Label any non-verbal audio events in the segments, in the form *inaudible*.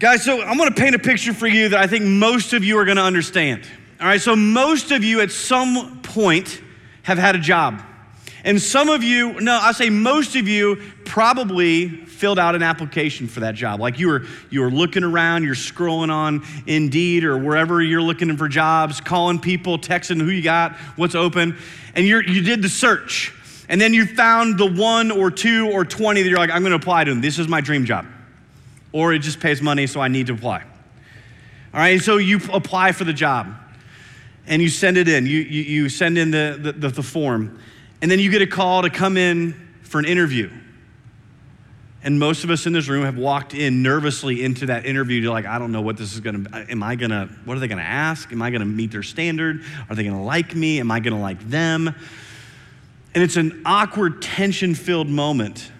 Guys, so I'm gonna paint a picture for you that I think most of you are gonna understand. All right, so most of you at some point have had a job. And some of you, no, I say most of you probably filled out an application for that job. Like you were, you were looking around, you're scrolling on Indeed or wherever you're looking for jobs, calling people, texting who you got, what's open, and you you did the search. And then you found the one or two or 20 that you're like, I'm gonna apply to them. This is my dream job. Or it just pays money, so I need to apply. All right, so you apply for the job and you send it in. You, you, you send in the, the, the form. And then you get a call to come in for an interview. And most of us in this room have walked in nervously into that interview. You're like, I don't know what this is gonna, am I gonna, what are they gonna ask? Am I gonna meet their standard? Are they gonna like me? Am I gonna like them? And it's an awkward, tension filled moment.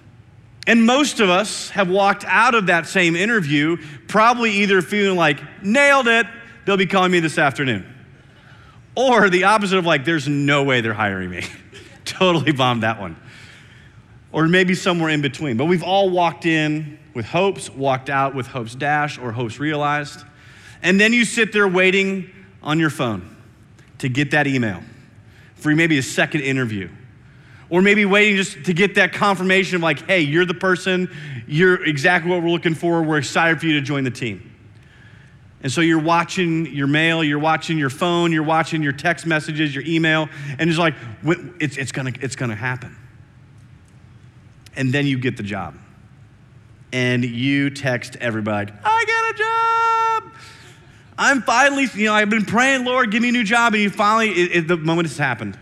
And most of us have walked out of that same interview probably either feeling like, nailed it, they'll be calling me this afternoon. Or the opposite of like, there's no way they're hiring me. *laughs* totally bombed that one. Or maybe somewhere in between. But we've all walked in with hopes, walked out with hopes dashed or hopes realized. And then you sit there waiting on your phone to get that email for maybe a second interview. Or maybe waiting just to get that confirmation of like, hey, you're the person, you're exactly what we're looking for, we're excited for you to join the team. And so you're watching your mail, you're watching your phone, you're watching your text messages, your email, and it's like, it's, it's, gonna, it's gonna happen. And then you get the job. And you text everybody, I got a job. I'm finally, you know, I've been praying, Lord, give me a new job. And you finally, it, it, the moment has happened.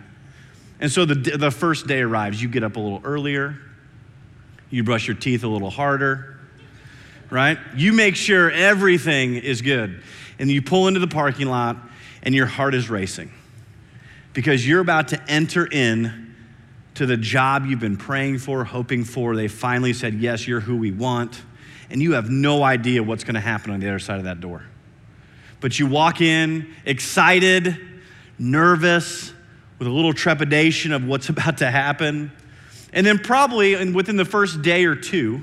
And so the, the first day arrives. You get up a little earlier, you brush your teeth a little harder right? You make sure everything is good. And you pull into the parking lot and your heart is racing because you're about to enter in to the job you've been praying for, hoping for. They finally said, Yes, you're who we want. And you have no idea what's going to happen on the other side of that door. But you walk in excited, nervous, with a little trepidation of what's *laughs* about to happen. And then, probably within the first day or two,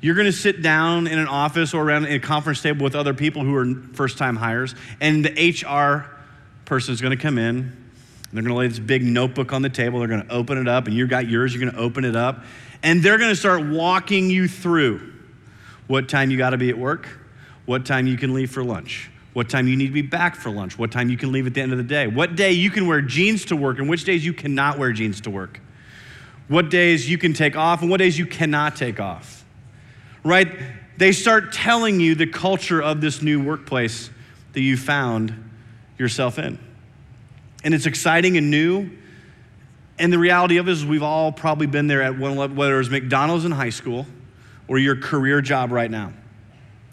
you're going to sit down in an office or around a conference table with other people who are first time hires, and the HR person is going to come in. They're going to lay this big notebook on the table. They're going to open it up, and you've got yours. You're going to open it up, and they're going to start walking you through what time you got to be at work, what time you can leave for lunch, what time you need to be back for lunch, what time you can leave at the end of the day, what day you can wear jeans to work, and which days you cannot wear jeans to work, what days you can take off, and what days you cannot take off right? They start telling you the culture of this new workplace that you found yourself in. And it's exciting and new. And the reality of it is, we've all probably been there at one, level, whether it was McDonald's in high school or your career job right now.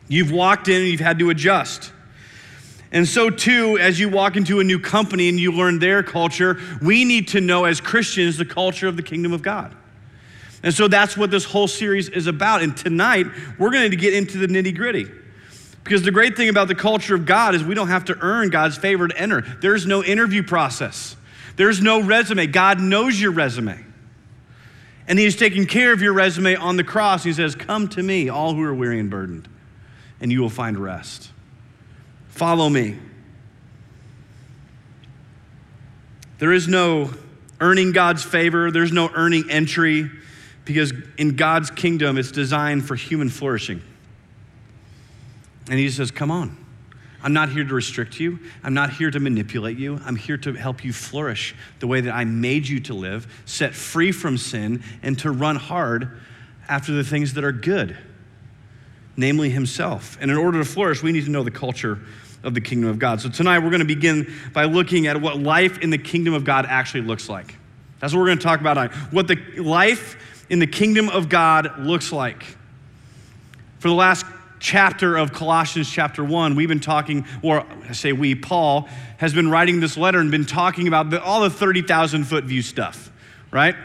You've walked in and you've had to adjust. And so, too, as you walk into a new company and you learn their culture, we need to know as Christians the culture of the kingdom of God. And so that's what this whole series is about. And tonight, we're going to get into the nitty gritty. Because the great thing about the culture of God is we don't have to earn God's favor to enter. There's no interview process, there's no resume. God knows your resume. And He's taking care of your resume on the cross. He says, Come to me, all who are weary and burdened, and you will find rest. Follow me. There is no earning God's favor, there's no earning entry because in God's kingdom, it's designed for human flourishing. And he says, Come on. I'm not here to restrict you. I'm not here to manipulate you. I'm here to help you flourish the way that I made you to live, set free from sin, and to run hard after the things that are good, namely Himself. And in order to flourish, we need to know the culture of the kingdom of God. So tonight, we're going to begin by looking at what life in the kingdom of God actually looks like. That's what we're going to talk about tonight. What the life in the kingdom of God looks like. For the last chapter of Colossians chapter 1, we've been talking, or I say we, Paul has been writing this letter and been talking about the, all the 30,000 foot view stuff, right?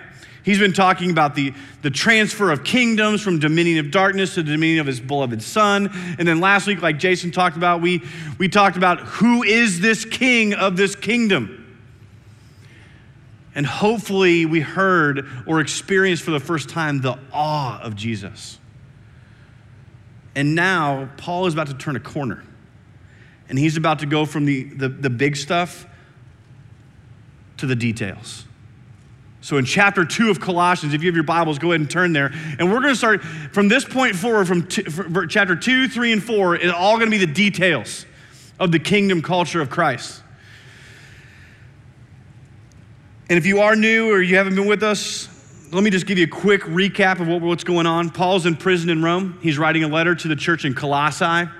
He's been talking about the, the transfer of kingdoms from dominion of darkness to the dominion of his beloved son. And then last week, like Jason talked about, we, we talked about who is this king of this kingdom. And hopefully, we heard or experienced for the first time the awe of Jesus. And now Paul is about to turn a corner. And he's about to go from the, the, the big stuff to the details. So in chapter two of Colossians, if you have your Bibles, go ahead and turn there. And we're going to start from this point forward, from, two, from chapter two, three, and four, it's all going to be the details of the kingdom culture of Christ. And if you are new or you haven't been with us, let me just give you a quick recap of what, what's going on. Paul's in prison in Rome. He's writing a letter to the church in Colossae.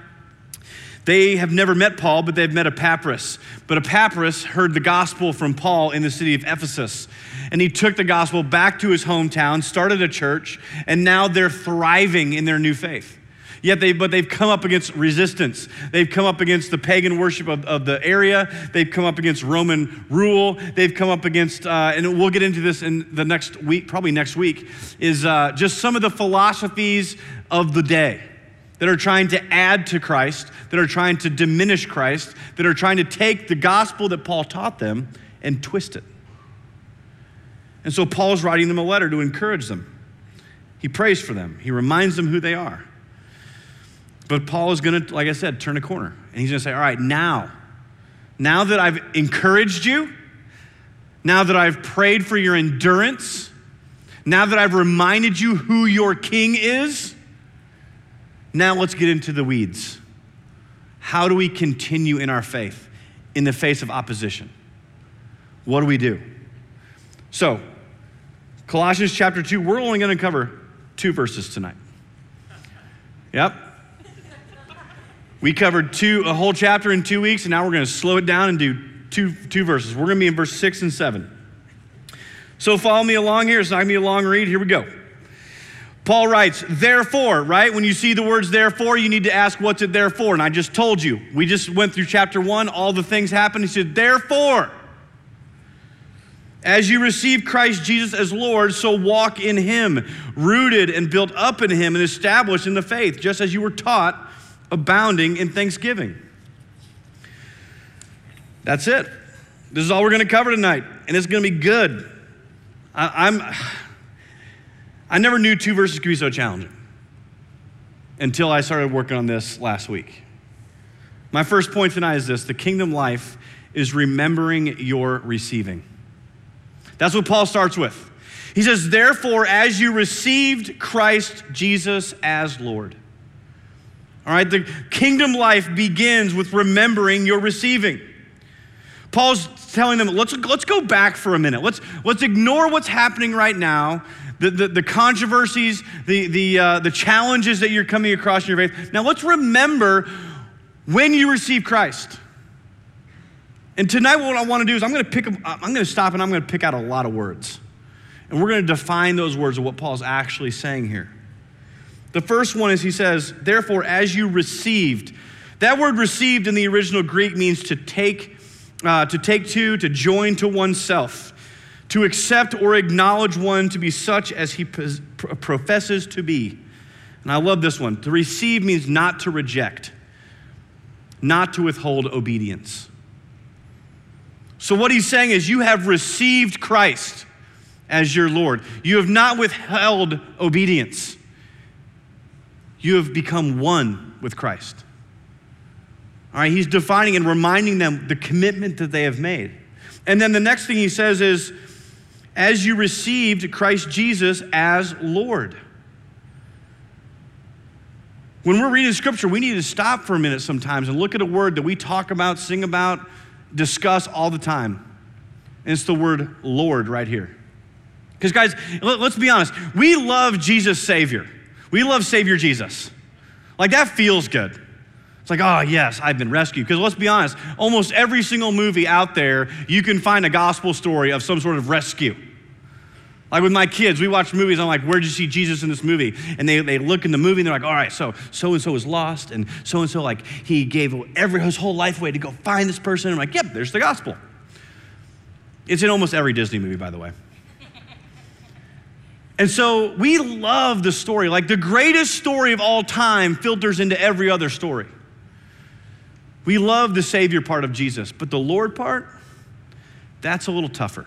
They have never met Paul, but they've met Epaphras. But Epaphras heard the gospel from Paul in the city of Ephesus. And he took the gospel back to his hometown, started a church, and now they're thriving in their new faith. Yet they, but they've come up against resistance. They've come up against the pagan worship of, of the area. They've come up against Roman rule. They've come up against, uh, and we'll get into this in the next week, probably next week, is uh, just some of the philosophies of the day that are trying to add to Christ, that are trying to diminish Christ, that are trying to take the gospel that Paul taught them and twist it. And so Paul's writing them a letter to encourage them. He prays for them, he reminds them who they are. But Paul is going to, like I said, turn a corner. And he's going to say, All right, now, now that I've encouraged you, now that I've prayed for your endurance, now that I've reminded you who your king is, now let's get into the weeds. How do we continue in our faith in the face of opposition? What do we do? So, Colossians chapter 2, we're only going to cover two verses tonight. Yep, we covered two, a whole chapter in two weeks, and now we're going to slow it down and do two, two verses. We're going to be in verse six and seven. So follow me along here. It's not going to be a long read. Here we go. Paul writes, therefore, right? When you see the words therefore, you need to ask, what's it there for? And I just told you, we just went through chapter one, all the things happened. He said, therefore, as you receive Christ Jesus as Lord, so walk in him, rooted and built up in him and established in the faith, just as you were taught abounding in thanksgiving. That's it. This is all we're going to cover tonight, and it's going to be good. I, I'm, I never knew two verses could be so challenging until I started working on this last week. My first point tonight is this the kingdom life is remembering your receiving. That's what Paul starts with. He says, Therefore, as you received Christ Jesus as Lord. All right, the kingdom life begins with remembering your receiving. Paul's telling them, let's, let's go back for a minute. Let's, let's ignore what's happening right now, the, the, the controversies, the, the, uh, the challenges that you're coming across in your faith. Now, let's remember when you received Christ. And tonight, what I want to do is I'm going to pick, I'm going to stop and I'm going to pick out a lot of words. And we're going to define those words of what Paul's actually saying here. The first one is he says, therefore, as you received. That word received in the original Greek means to take, uh, to take to, to join to oneself, to accept or acknowledge one to be such as he professes to be. And I love this one. To receive means not to reject, not to withhold obedience. So, what he's saying is, you have received Christ as your Lord. You have not withheld obedience you have become one with Christ. All right, he's defining and reminding them the commitment that they have made. And then the next thing he says is, as you received Christ Jesus as Lord. When we're reading scripture, we need to stop for a minute sometimes and look at a word that we talk about, sing about, discuss all the time. And it's the word Lord right here. Because, guys, let's be honest, we love Jesus Savior. We love Savior Jesus. Like that feels good. It's like, oh, yes, I've been rescued. Because let's be honest, almost every single movie out there, you can find a gospel story of some sort of rescue. Like with my kids, we watch movies, I'm like, where'd you see Jesus in this movie? And they, they look in the movie and they're like, all right, so so and so was lost, and so and so, like, he gave every, his whole life away to go find this person. And I'm like, yep, there's the gospel. It's in almost every Disney movie, by the way. *laughs* And so we love the story. Like the greatest story of all time filters into every other story. We love the Savior part of Jesus, but the Lord part, that's a little tougher.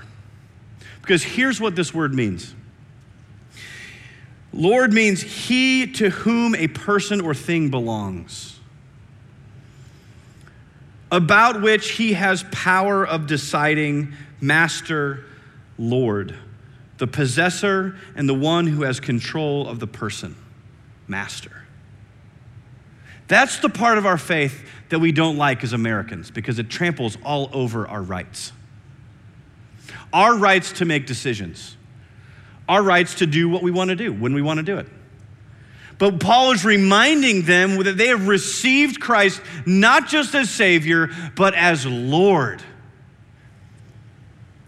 Because here's what this word means Lord means he to whom a person or thing belongs, about which he has power of deciding, master, Lord, the possessor and the one who has control of the person, master. That's the part of our faith that we don't like as Americans because it tramples all over our rights. Our rights to make decisions, our rights to do what we want to do when we want to do it. But Paul is reminding them that they have received Christ not just as Savior, but as Lord.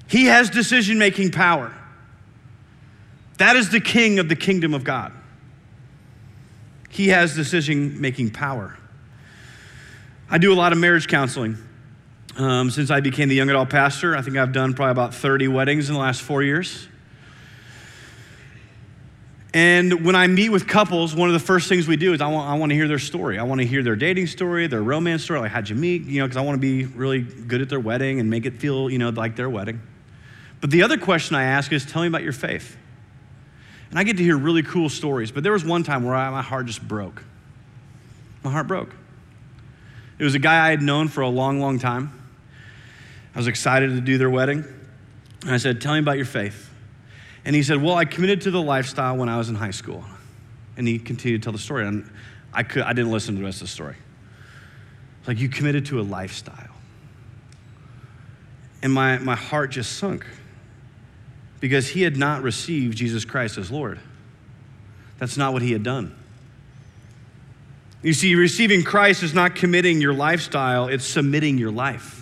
He has decision making power. That is the king of the kingdom of God. He has decision making power. I do a lot of marriage counseling. Um, since I became the young adult pastor, I think I've done probably about 30 weddings in the last four years. And when I meet with couples, one of the first things we do is I want, I want to hear their story. I want to hear their dating story, their romance story, like how'd you meet, you know, because I want to be really good at their wedding and make it feel, you know, like their wedding. But the other question I ask is tell me about your faith. And I get to hear really cool stories, but there was one time where I, my heart just broke. My heart broke. It was a guy I had known for a long, long time. I was excited to do their wedding. And I said, Tell me about your faith. And he said, Well, I committed to the lifestyle when I was in high school. And he continued to tell the story. And I, could, I didn't listen to the rest of the story. Like, you committed to a lifestyle. And my, my heart just sunk because he had not received Jesus Christ as Lord. That's not what he had done. You see, receiving Christ is not committing your lifestyle, it's submitting your life.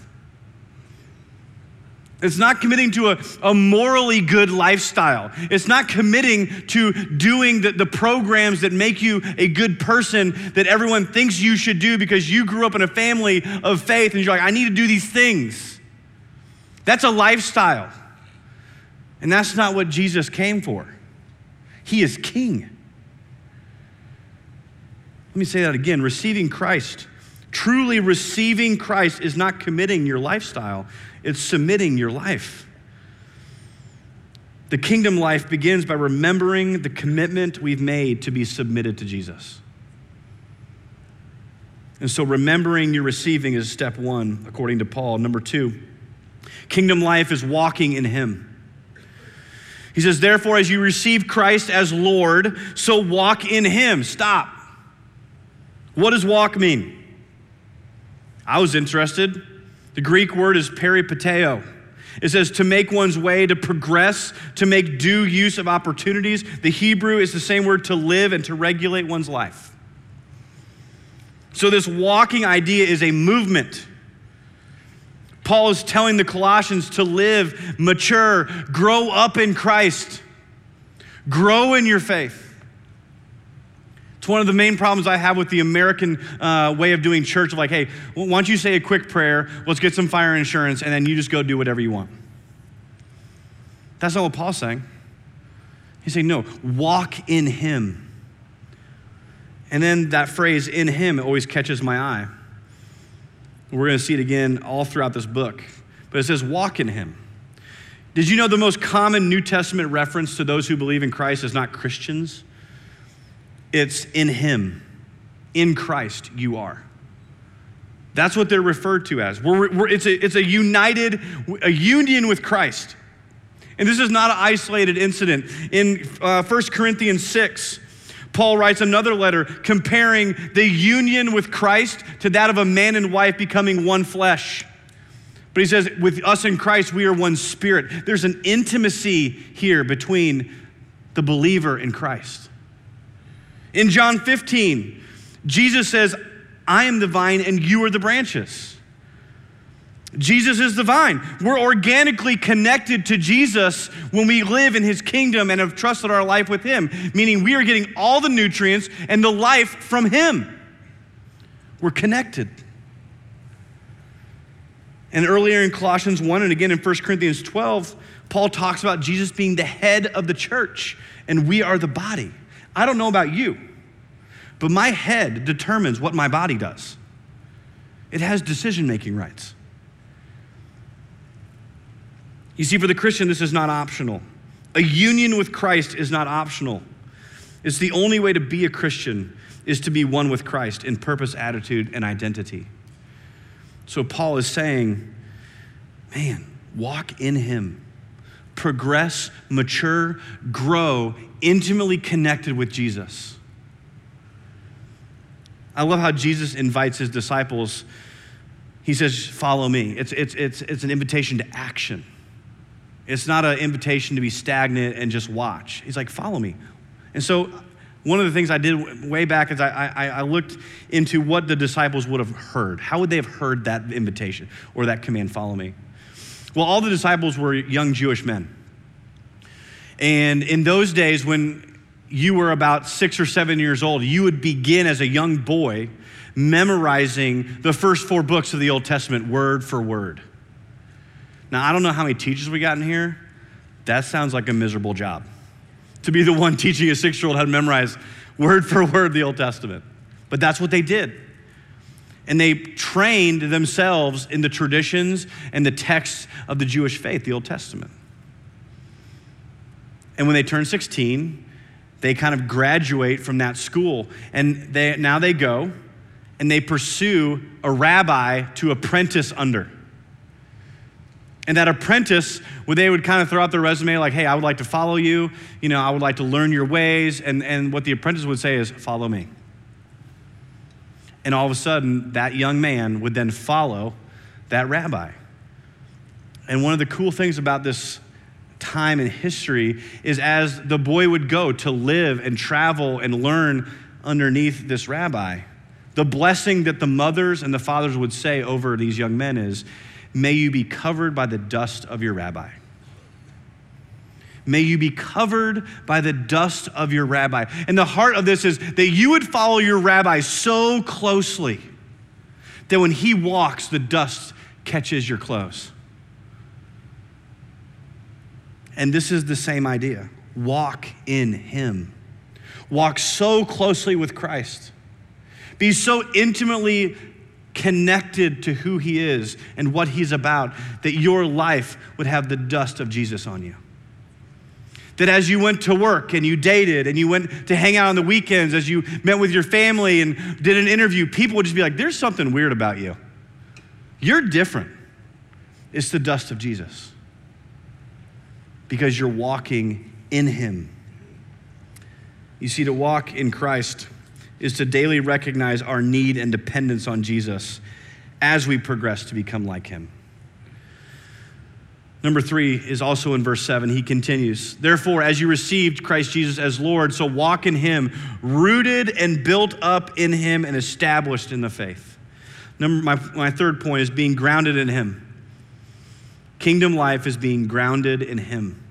It's not committing to a, a morally good lifestyle. It's not committing to doing the, the programs that make you a good person that everyone thinks you should do because you grew up in a family of faith and you're like, I need to do these things. That's a lifestyle. And that's not what Jesus came for. He is king. Let me say that again receiving Christ. Truly receiving Christ is not committing your lifestyle, it's submitting your life. The kingdom life begins by remembering the commitment we've made to be submitted to Jesus. And so, remembering your receiving is step one, according to Paul. Number two, kingdom life is walking in Him. He says, Therefore, as you receive Christ as Lord, so walk in Him. Stop. What does walk mean? I was interested. The Greek word is peripateo. It says to make one's way, to progress, to make due use of opportunities. The Hebrew is the same word to live and to regulate one's life. So, this walking idea is a movement. Paul is telling the Colossians to live, mature, grow up in Christ, grow in your faith. It's one of the main problems I have with the American uh, way of doing church of like, hey, why don't you say a quick prayer, let's get some fire insurance, and then you just go do whatever you want. That's not what Paul's saying. He's saying, no, walk in Him. And then that phrase, in Him, it always catches my eye. We're going to see it again all throughout this book. But it says, walk in Him. Did you know the most common New Testament reference to those who believe in Christ is not Christians? It's in Him. In Christ, you are. That's what they're referred to as. We're, we're, it's, a, it's a united, a union with Christ. And this is not an isolated incident. In uh, 1 Corinthians 6, Paul writes another letter comparing the union with Christ to that of a man and wife becoming one flesh. But he says, with us in Christ, we are one spirit. There's an intimacy here between the believer in Christ. In John 15, Jesus says, I am the vine and you are the branches. Jesus is the vine. We're organically connected to Jesus when we live in his kingdom and have trusted our life with him, meaning we are getting all the nutrients and the life from him. We're connected. And earlier in Colossians 1 and again in 1 Corinthians 12, Paul talks about Jesus being the head of the church and we are the body. I don't know about you, but my head determines what my body does. It has decision making rights. You see, for the Christian, this is not optional. A union with Christ is not optional. It's the only way to be a Christian is to be one with Christ in purpose, attitude, and identity. So Paul is saying, man, walk in him. Progress, mature, grow, intimately connected with Jesus. I love how Jesus invites his disciples. He says, Follow me. It's, it's, it's, it's an invitation to action. It's not an invitation to be stagnant and just watch. He's like, Follow me. And so, one of the things I did way back is I, I, I looked into what the disciples would have heard. How would they have heard that invitation or that command, Follow me? Well, all the disciples were young Jewish men. And in those days, when you were about six or seven years old, you would begin as a young boy memorizing the first four books of the Old Testament word for word. Now, I don't know how many teachers we got in here. That sounds like a miserable job to be the one *laughs* teaching a six year old how to memorize word for word the Old Testament. But that's what they did. And they trained themselves in the traditions and the texts of the Jewish faith, the Old Testament. And when they turned 16, they kind of graduate from that school. And they, now they go and they pursue a rabbi to apprentice under. And that apprentice, where they would kind of throw out their resume like, hey, I would like to follow you. You know, I would like to learn your ways. And, and what the apprentice would say is, follow me. And all of a sudden, that young man would then follow that rabbi. And one of the cool things about this time in history is as the boy would go to live and travel and learn underneath this rabbi, the blessing that the mothers and the fathers would say over these young men is, May you be covered by the dust of your rabbi. May you be covered by the dust of your rabbi. And the heart of this is that you would follow your rabbi so closely that when he walks, the dust catches your clothes. And this is the same idea walk in him, walk so closely with Christ, be so intimately connected to who he is and what he's about that your life would have the dust of Jesus on you. That as you went to work and you dated and you went to hang out on the weekends, as you met with your family and did an interview, people would just be like, there's something weird about you. You're different. It's the dust of Jesus because you're walking in Him. You see, to walk in Christ is to daily recognize our need and dependence on Jesus as we progress to become like Him. Number three is also in verse seven. He continues, Therefore, as you received Christ Jesus as Lord, so walk in Him, rooted and built up in Him and established in the faith. Number, my, my third point is being grounded in Him. Kingdom life is being grounded in Him.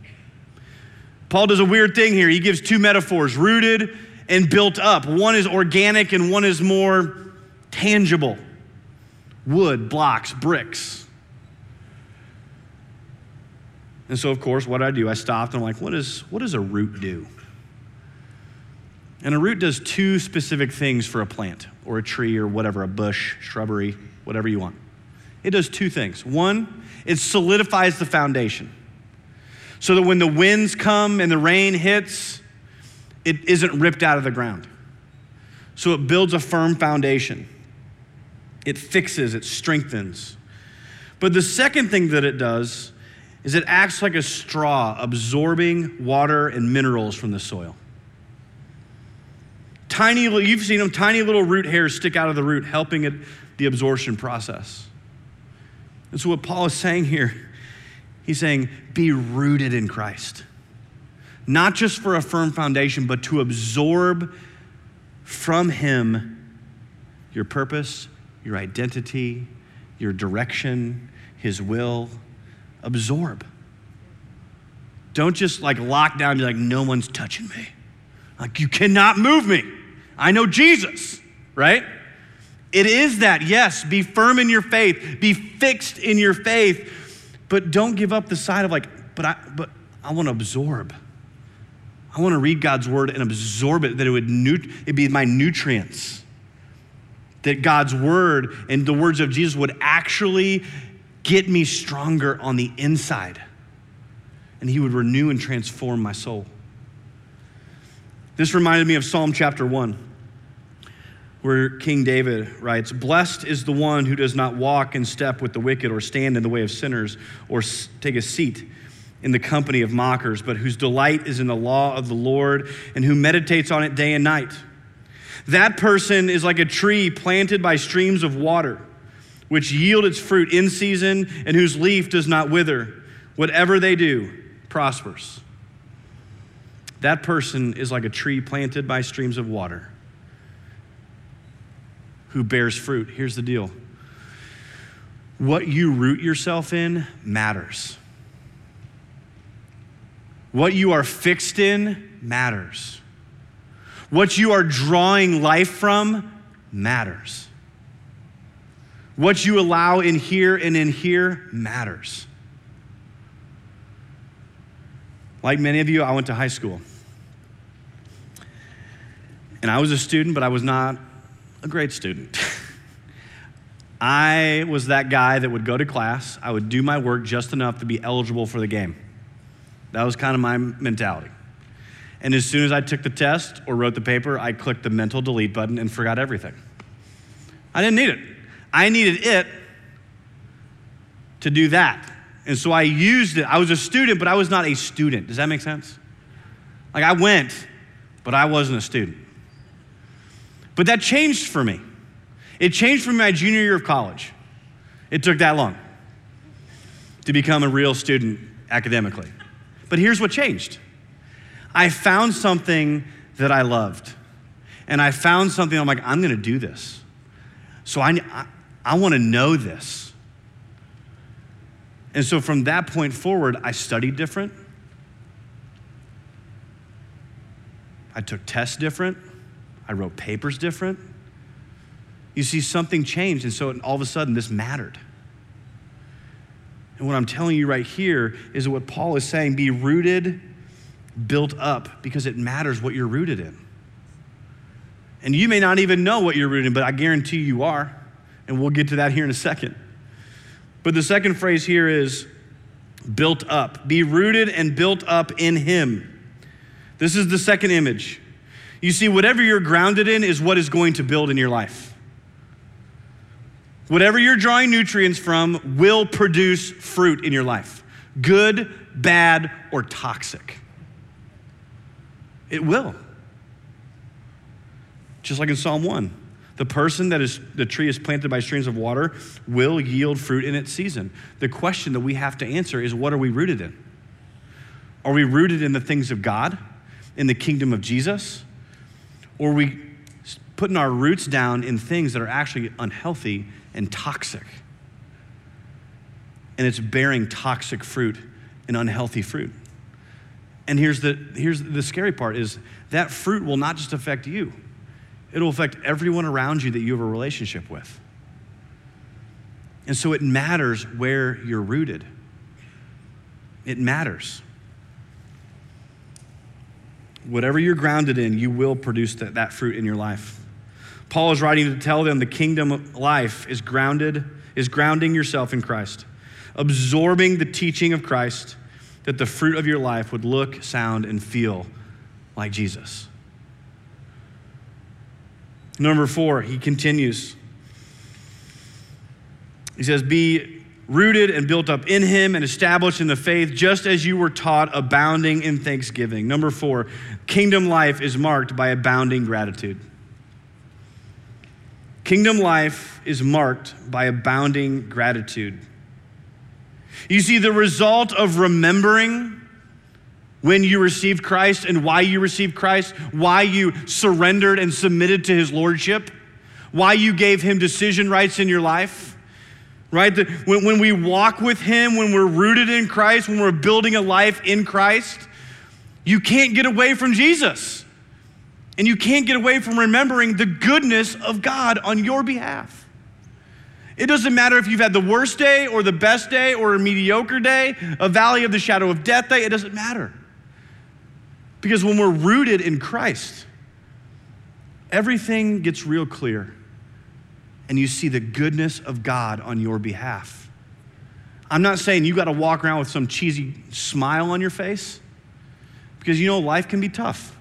Paul does a weird thing here. He gives two metaphors rooted and built up. One is organic and one is more tangible wood, blocks, bricks. And so, of course, what I do, I stopped and I'm like, what, is, what does a root do? And a root does two specific things for a plant or a tree or whatever, a bush, shrubbery, whatever you want. It does two things. One, it solidifies the foundation so that when the winds come and the rain hits, it isn't ripped out of the ground. So it builds a firm foundation. It fixes, it strengthens. But the second thing that it does is it acts like a straw, absorbing water and minerals from the soil. Tiny, you've seen them, tiny little root hairs stick out of the root, helping it, the absorption process. And so, what Paul is saying here He's saying, be rooted in Christ. Not just for a firm foundation, but to absorb from Him your purpose, your identity, your direction, His will. Absorb. Don't just like lock down and be like, no one's touching me. Like, you cannot move me. I know Jesus, right? It is that, yes. Be firm in your faith, be fixed in your faith but don't give up the side of like, but I, but I want to absorb. I want to read God's word and absorb it, that it would nut- it'd be my nutrients. That God's word and the words of Jesus would actually get me stronger on the inside. And he would renew and transform my soul. This reminded me of Psalm chapter 1, where King David writes Blessed is the one who does not walk in step with the wicked, or stand in the way of sinners, or take a seat in the company of mockers, but whose delight is in the law of the Lord, and who meditates on it day and night. That person is like a tree planted by streams of water, which yield its fruit in season, and whose leaf does not wither. Whatever they do prospers. That person is like a tree planted by streams of water who bears fruit. Here's the deal what you root yourself in matters. What you are fixed in matters. What you are drawing life from matters. What you allow in here and in here matters. Like many of you, I went to high school. And I was a student, but I was not a great student. I was that guy that would go to class, I would do my work just enough to be eligible for the game. That was kind of my mentality. And as soon as I took the test or wrote the paper, I clicked the mental delete button and forgot everything. I didn't need it. I needed it to do that. And so I used it. I was a student, but I was not a student. Does that make sense? Like I went, but I wasn't a student. But that changed for me. It changed for me my junior year of college. It took that long to become a real student academically. But here's what changed I found something that I loved. And I found something I'm like, I'm going to do this. So I, I, I want to know this. And so from that point forward, I studied different. I took tests different. I wrote papers different. You see, something changed. And so all of a sudden, this mattered. And what I'm telling you right here is what Paul is saying be rooted, built up, because it matters what you're rooted in. And you may not even know what you're rooted in, but I guarantee you are. And we'll get to that here in a second. But the second phrase here is built up. Be rooted and built up in Him. This is the second image. You see, whatever you're grounded in is what is going to build in your life. Whatever you're drawing nutrients from will produce fruit in your life good, bad, or toxic. It will. Just like in Psalm 1. The person that is, the tree is planted by streams of water will yield fruit in its season. The question that we have to answer is what are we rooted in? Are we rooted in the things of God, in the kingdom of Jesus? Or we putting our roots down in things that are actually unhealthy and toxic? And it's bearing toxic fruit and unhealthy fruit. And here's the, here's the scary part is that fruit will not just affect you it'll affect everyone around you that you have a relationship with. And so it matters where you're rooted. It matters. Whatever you're grounded in, you will produce that, that fruit in your life. Paul is writing to tell them the kingdom of life is grounded, is grounding yourself in Christ, absorbing the teaching of Christ, that the fruit of your life would look, sound, and feel like Jesus. Number four, he continues. He says, Be rooted and built up in him and established in the faith, just as you were taught, abounding in thanksgiving. Number four, kingdom life is marked by abounding gratitude. Kingdom life is marked by abounding gratitude. You see, the result of remembering when you received Christ and why you received Christ, why you surrendered and submitted to his lordship, why you gave him decision rights in your life. Right? The, when, when we walk with him, when we're rooted in Christ, when we're building a life in Christ, you can't get away from Jesus. And you can't get away from remembering the goodness of God on your behalf. It doesn't matter if you've had the worst day or the best day or a mediocre day, a valley of the shadow of death day, it doesn't matter. Because when we're rooted in Christ, everything gets real clear and you see the goodness of God on your behalf. I'm not saying you got to walk around with some cheesy smile on your face because you know life can be tough.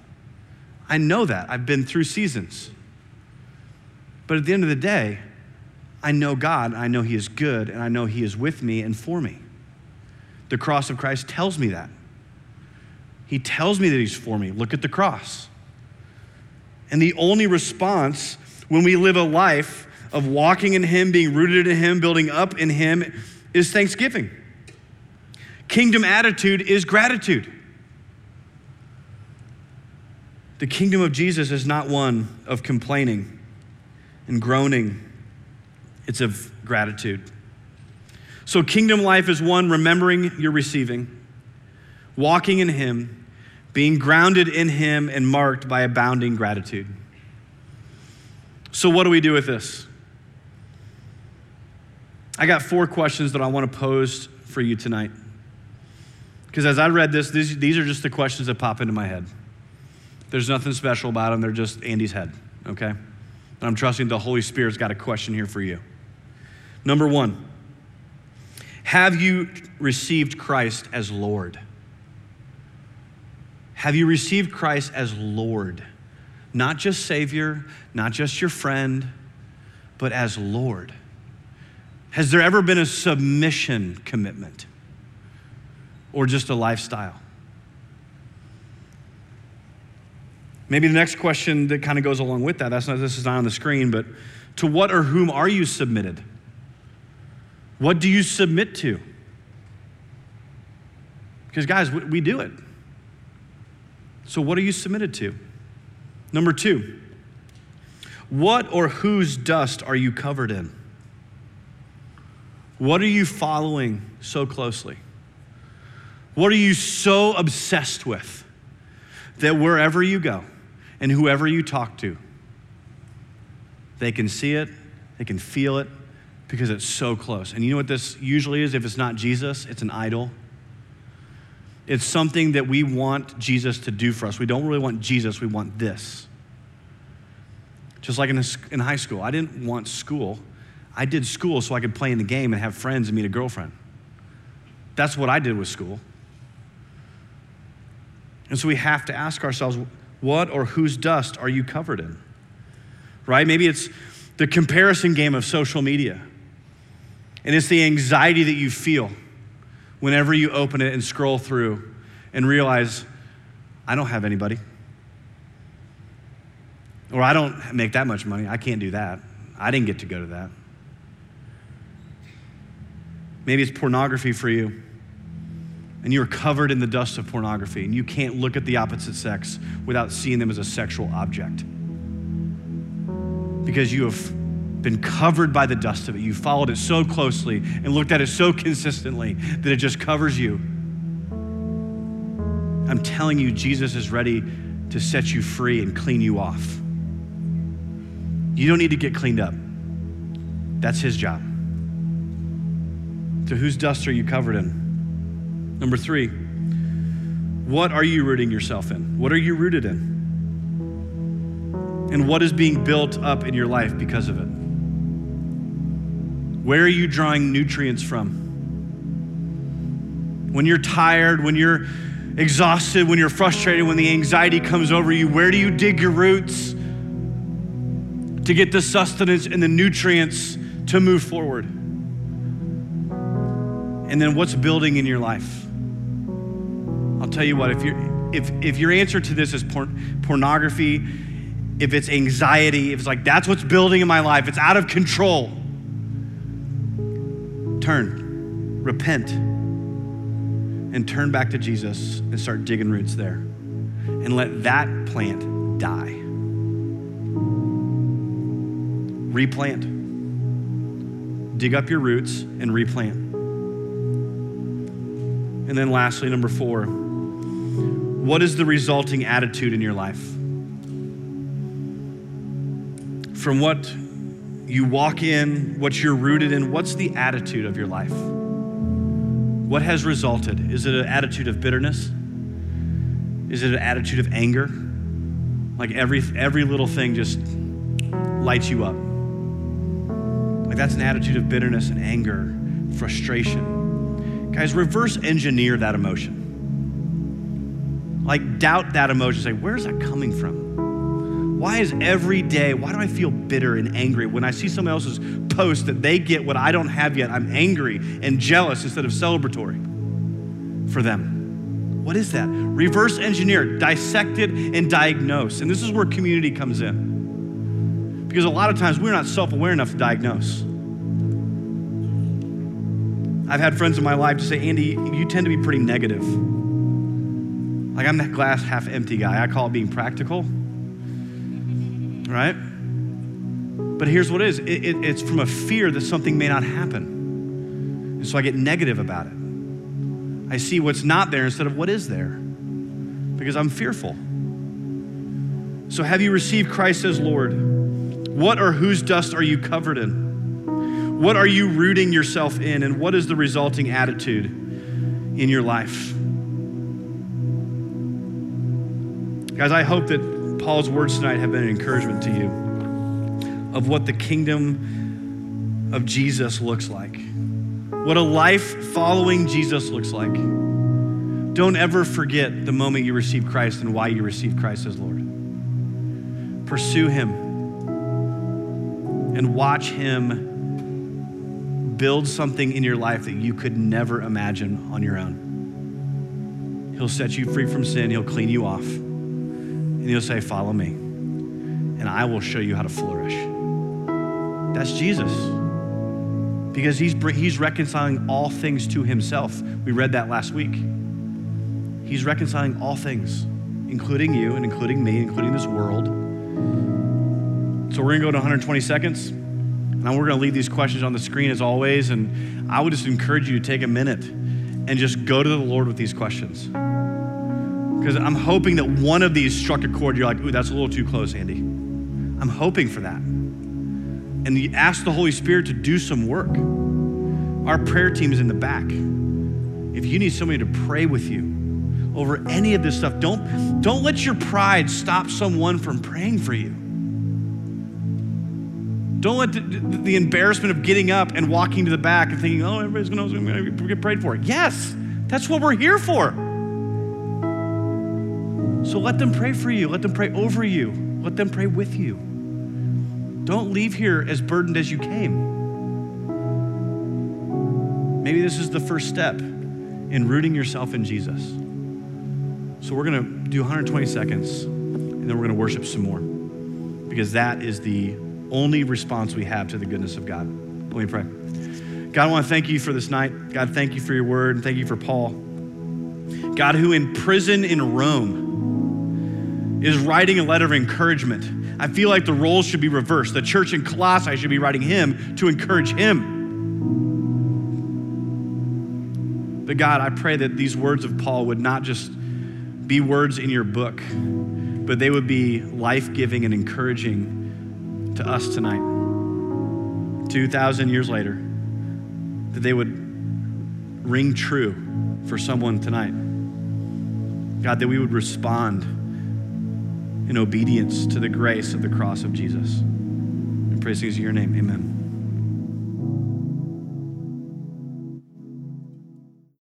I know that. I've been through seasons. But at the end of the day, I know God, I know He is good, and I know He is with me and for me. The cross of Christ tells me that. He tells me that He's for me. Look at the cross. And the only response when we live a life of walking in Him, being rooted in Him, building up in Him, is thanksgiving. Kingdom attitude is gratitude. The kingdom of Jesus is not one of complaining and groaning, it's of gratitude. So, kingdom life is one remembering you're receiving, walking in Him, being grounded in Him, and marked by abounding gratitude. So, what do we do with this? I got four questions that I want to pose for you tonight. Because as I read this, these, these are just the questions that pop into my head. There's nothing special about them, they're just Andy's head, okay? And I'm trusting the Holy Spirit's got a question here for you. Number one, have you received Christ as Lord? Have you received Christ as Lord? Not just Savior, not just your friend, but as Lord. Has there ever been a submission commitment? or just a lifestyle? Maybe the next question that kind of goes along with that, that's not, this is not on the screen, but to what or whom are you submitted? What do you submit to? Because, guys, we, we do it. So, what are you submitted to? Number two, what or whose dust are you covered in? What are you following so closely? What are you so obsessed with that wherever you go and whoever you talk to, they can see it, they can feel it because it's so close. And you know what this usually is? If it's not Jesus, it's an idol. It's something that we want Jesus to do for us. We don't really want Jesus, we want this. Just like in, high school, I didn't want school. I did school so I could play in the game and have friends and meet a girlfriend. That's what I did with school. And so we have to ask ourselves, what or whose dust are you covered in? Right? Maybe it's the comparison game of social media. And it's the anxiety that you feel whenever you open it and scroll through and realize, I don't have anybody. Or I don't make that much money. I can't do that. I didn't get to go to that. Maybe it's pornography for you and you are covered in the dust of pornography, and you can't look at the opposite sex without seeing them as a sexual object. Because you have been covered by the dust of it. You followed it so closely and looked at it so consistently that it just covers you. I'm telling you, Jesus is ready to set you free and clean you off. You don't need to get cleaned up. That's his job. To whose dust are you covered in? Number three, what are you rooting yourself in? What are you rooted in? And what is being built up in your life because of it? Where are you drawing nutrients from? When you're tired, when you're exhausted, when you're frustrated, when the anxiety comes over you, where do you dig your roots to get the sustenance and the nutrients to move forward? And then what's building in your life? I'll tell you what, if, you if, if your answer to this is porn, pornography, if it's anxiety, if it's like that's what's building in my life, it's out of control, turn, repent, and turn back to Jesus and start digging roots there. And let that plant die. Replant. Dig up your roots and replant. And then, lastly, number four what is the resulting attitude in your life? From what you walk in, what you're rooted in, what's the attitude of your life? What has resulted? Is it an attitude of bitterness? Is it an attitude of anger? Like every, every little thing just lights you up. Like that's an attitude of bitterness and anger, frustration. Guys, reverse engineer that emotion. Like, doubt that emotion. Say, where's that coming from? Why is every day, why do I feel bitter and angry when I see someone else's post that they get what I don't have yet? I'm angry and jealous instead of celebratory for them. What is that? Reverse engineer, dissect it, and diagnose. And this is where community comes in. Because a lot of times we're not self aware enough to diagnose. I've had friends in my life to say, Andy, you tend to be pretty negative. Like I'm that glass half empty guy. I call it being practical. Right? But here's what it is it, it, it's from a fear that something may not happen. And so I get negative about it. I see what's not there instead of what is there because I'm fearful. So, have you received Christ as Lord? What or whose dust are you covered in? What are you rooting yourself in? And what is the resulting attitude in your life? Guys, I hope that Paul's words tonight have been an encouragement to you of what the kingdom of Jesus looks like, what a life following Jesus looks like. Don't ever forget the moment you received Christ and why you received Christ as Lord. Pursue Him and watch Him build something in your life that you could never imagine on your own. He'll set you free from sin, He'll clean you off and he'll say, Follow me, and I will show you how to flourish. That's Jesus. Because he's, he's reconciling all things to himself. We read that last week. He's reconciling all things, including you and including me, including this world. So we're gonna go to 120 seconds. And we're gonna leave these questions on the screen as always. And I would just encourage you to take a minute and just go to the Lord with these questions. Because I'm hoping that one of these struck a chord. You're like, ooh, that's a little too close, Andy. I'm hoping for that. And you ask the Holy Spirit to do some work. Our prayer team is in the back. If you need somebody to pray with you over any of this stuff, don't, don't let your pride stop someone from praying for you. Don't let the, embarrassment of getting up and walking to the back and thinking, oh, everybody's going to get prayed for. Yes, that's what we're here for. So let them pray for you. Let them pray over you. Let them pray with you. Don't leave here as burdened as you came. Maybe this is the first step in rooting yourself in Jesus. So we're going to do 120 seconds and then we're going to worship some more because that is the only response we have to the goodness of God. Let me pray. God, I want to thank you for this night. God, thank you for your word and thank you for Paul. God, who in prison in Rome, is writing a letter of encouragement. I feel like the roles should be reversed. The church in Colossae should be writing him to encourage him. But God, I pray that these words of Paul would not just be words in your book, but they would be life giving and encouraging to us tonight, 2,000 years later, that they would ring true for someone tonight. God, that we would respond in obedience to the grace of the cross of Jesus. And praise in your name. Amen.